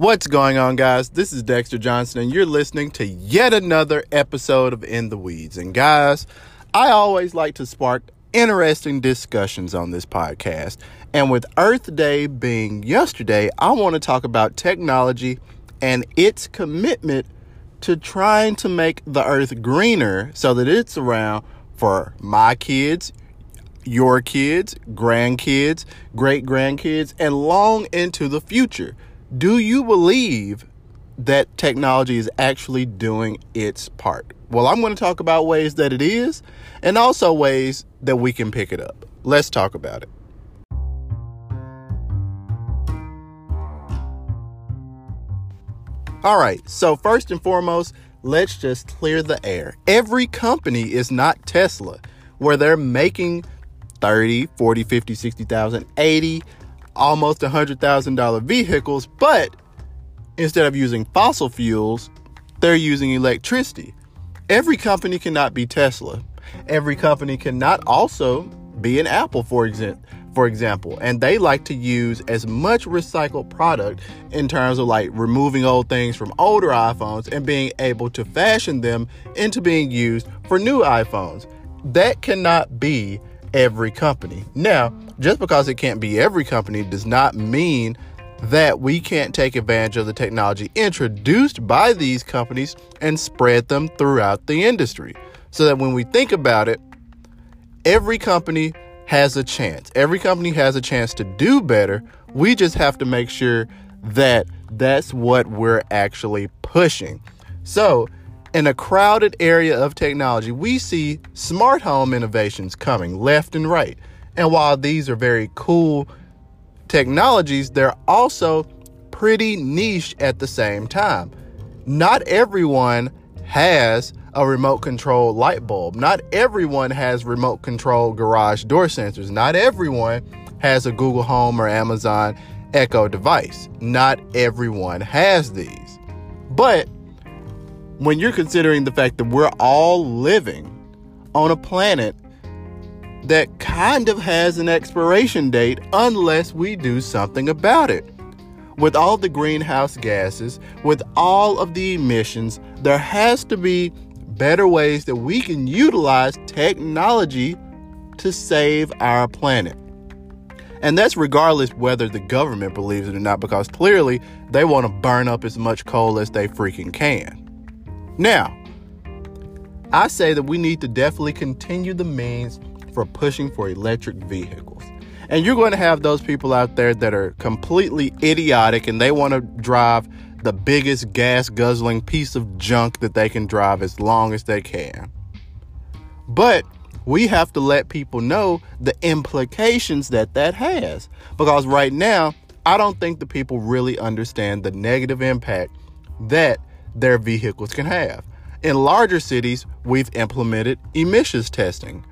What's going on, guys? This is Dexter Johnson, and you're listening to yet another episode of In the Weeds. And, guys, I always like to spark interesting discussions on this podcast. And with Earth Day being yesterday, I want to talk about technology and its commitment to trying to make the earth greener so that it's around for my kids, your kids, grandkids, great grandkids, and long into the future. Do you believe that technology is actually doing its part? Well, I'm going to talk about ways that it is and also ways that we can pick it up. Let's talk about it. All right, so first and foremost, let's just clear the air. Every company is not Tesla, where they're making 30, 40, 50, 60,000, 80, almost $100,000 vehicles, but instead of using fossil fuels, they're using electricity. Every company cannot be Tesla. Every company cannot also be an Apple, for example for example, and they like to use as much recycled product in terms of like removing old things from older iPhones and being able to fashion them into being used for new iPhones. That cannot be every company. Now, just because it can't be every company does not mean that we can't take advantage of the technology introduced by these companies and spread them throughout the industry. So that when we think about it, every company has a chance. Every company has a chance to do better. We just have to make sure that that's what we're actually pushing. So, in a crowded area of technology, we see smart home innovations coming left and right. And while these are very cool technologies, they're also pretty niche at the same time. Not everyone has a remote control light bulb. Not everyone has remote control garage door sensors. Not everyone has a Google Home or Amazon Echo device. Not everyone has these. But when you're considering the fact that we're all living on a planet that kind of has an expiration date unless we do something about it. With all the greenhouse gases, with all of the emissions, there has to be better ways that we can utilize technology to save our planet. And that's regardless whether the government believes it or not, because clearly they want to burn up as much coal as they freaking can. Now, I say that we need to definitely continue the means for pushing for electric vehicles. And you're going to have those people out there that are completely idiotic and they want to drive the biggest gas guzzling piece of junk that they can drive as long as they can. But we have to let people know the implications that that has. Because right now, I don't think the people really understand the negative impact that their vehicles can have. In larger cities, we've implemented emissions testing.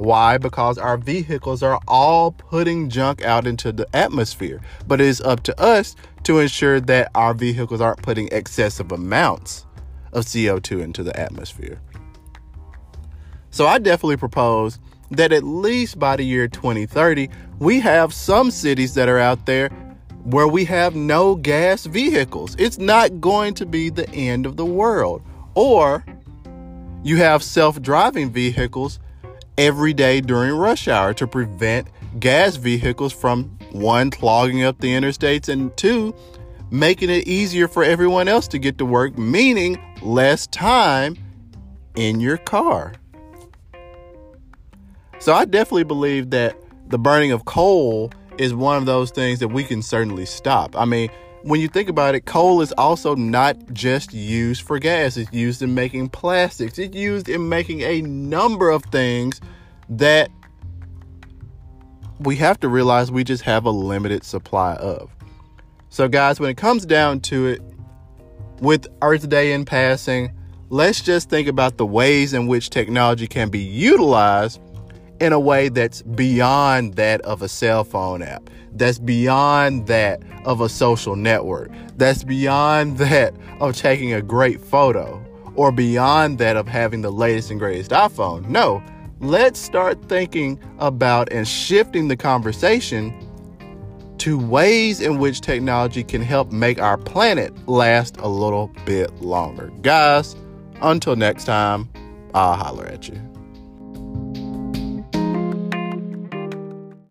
Why? Because our vehicles are all putting junk out into the atmosphere. But it is up to us to ensure that our vehicles aren't putting excessive amounts of CO2 into the atmosphere. So I definitely propose that at least by the year 2030, we have some cities that are out there where we have no gas vehicles. It's not going to be the end of the world. Or you have self driving vehicles every day during rush hour to prevent gas vehicles from one, clogging up the interstates, and two, making it easier for everyone else to get to work, meaning less time in your car. So I definitely believe that the burning of coal is one of those things that we can certainly stop. I mean, when you think about it, coal is also not just used for gas, it's used in making plastics, it's used in making a number of things that we have to realize we just have a limited supply of. So, guys, when it comes down to it, with Earth Day in passing, let's just think about the ways in which technology can be utilized in a way that's beyond that of a cell phone app, that's beyond that of a social network, that's beyond that of taking a great photo, or beyond that of having the latest and greatest iPhone. No, let's start thinking about and shifting the conversation to ways in which technology can help make our planet last a little bit longer. Guys, until next time, I'll holler at you.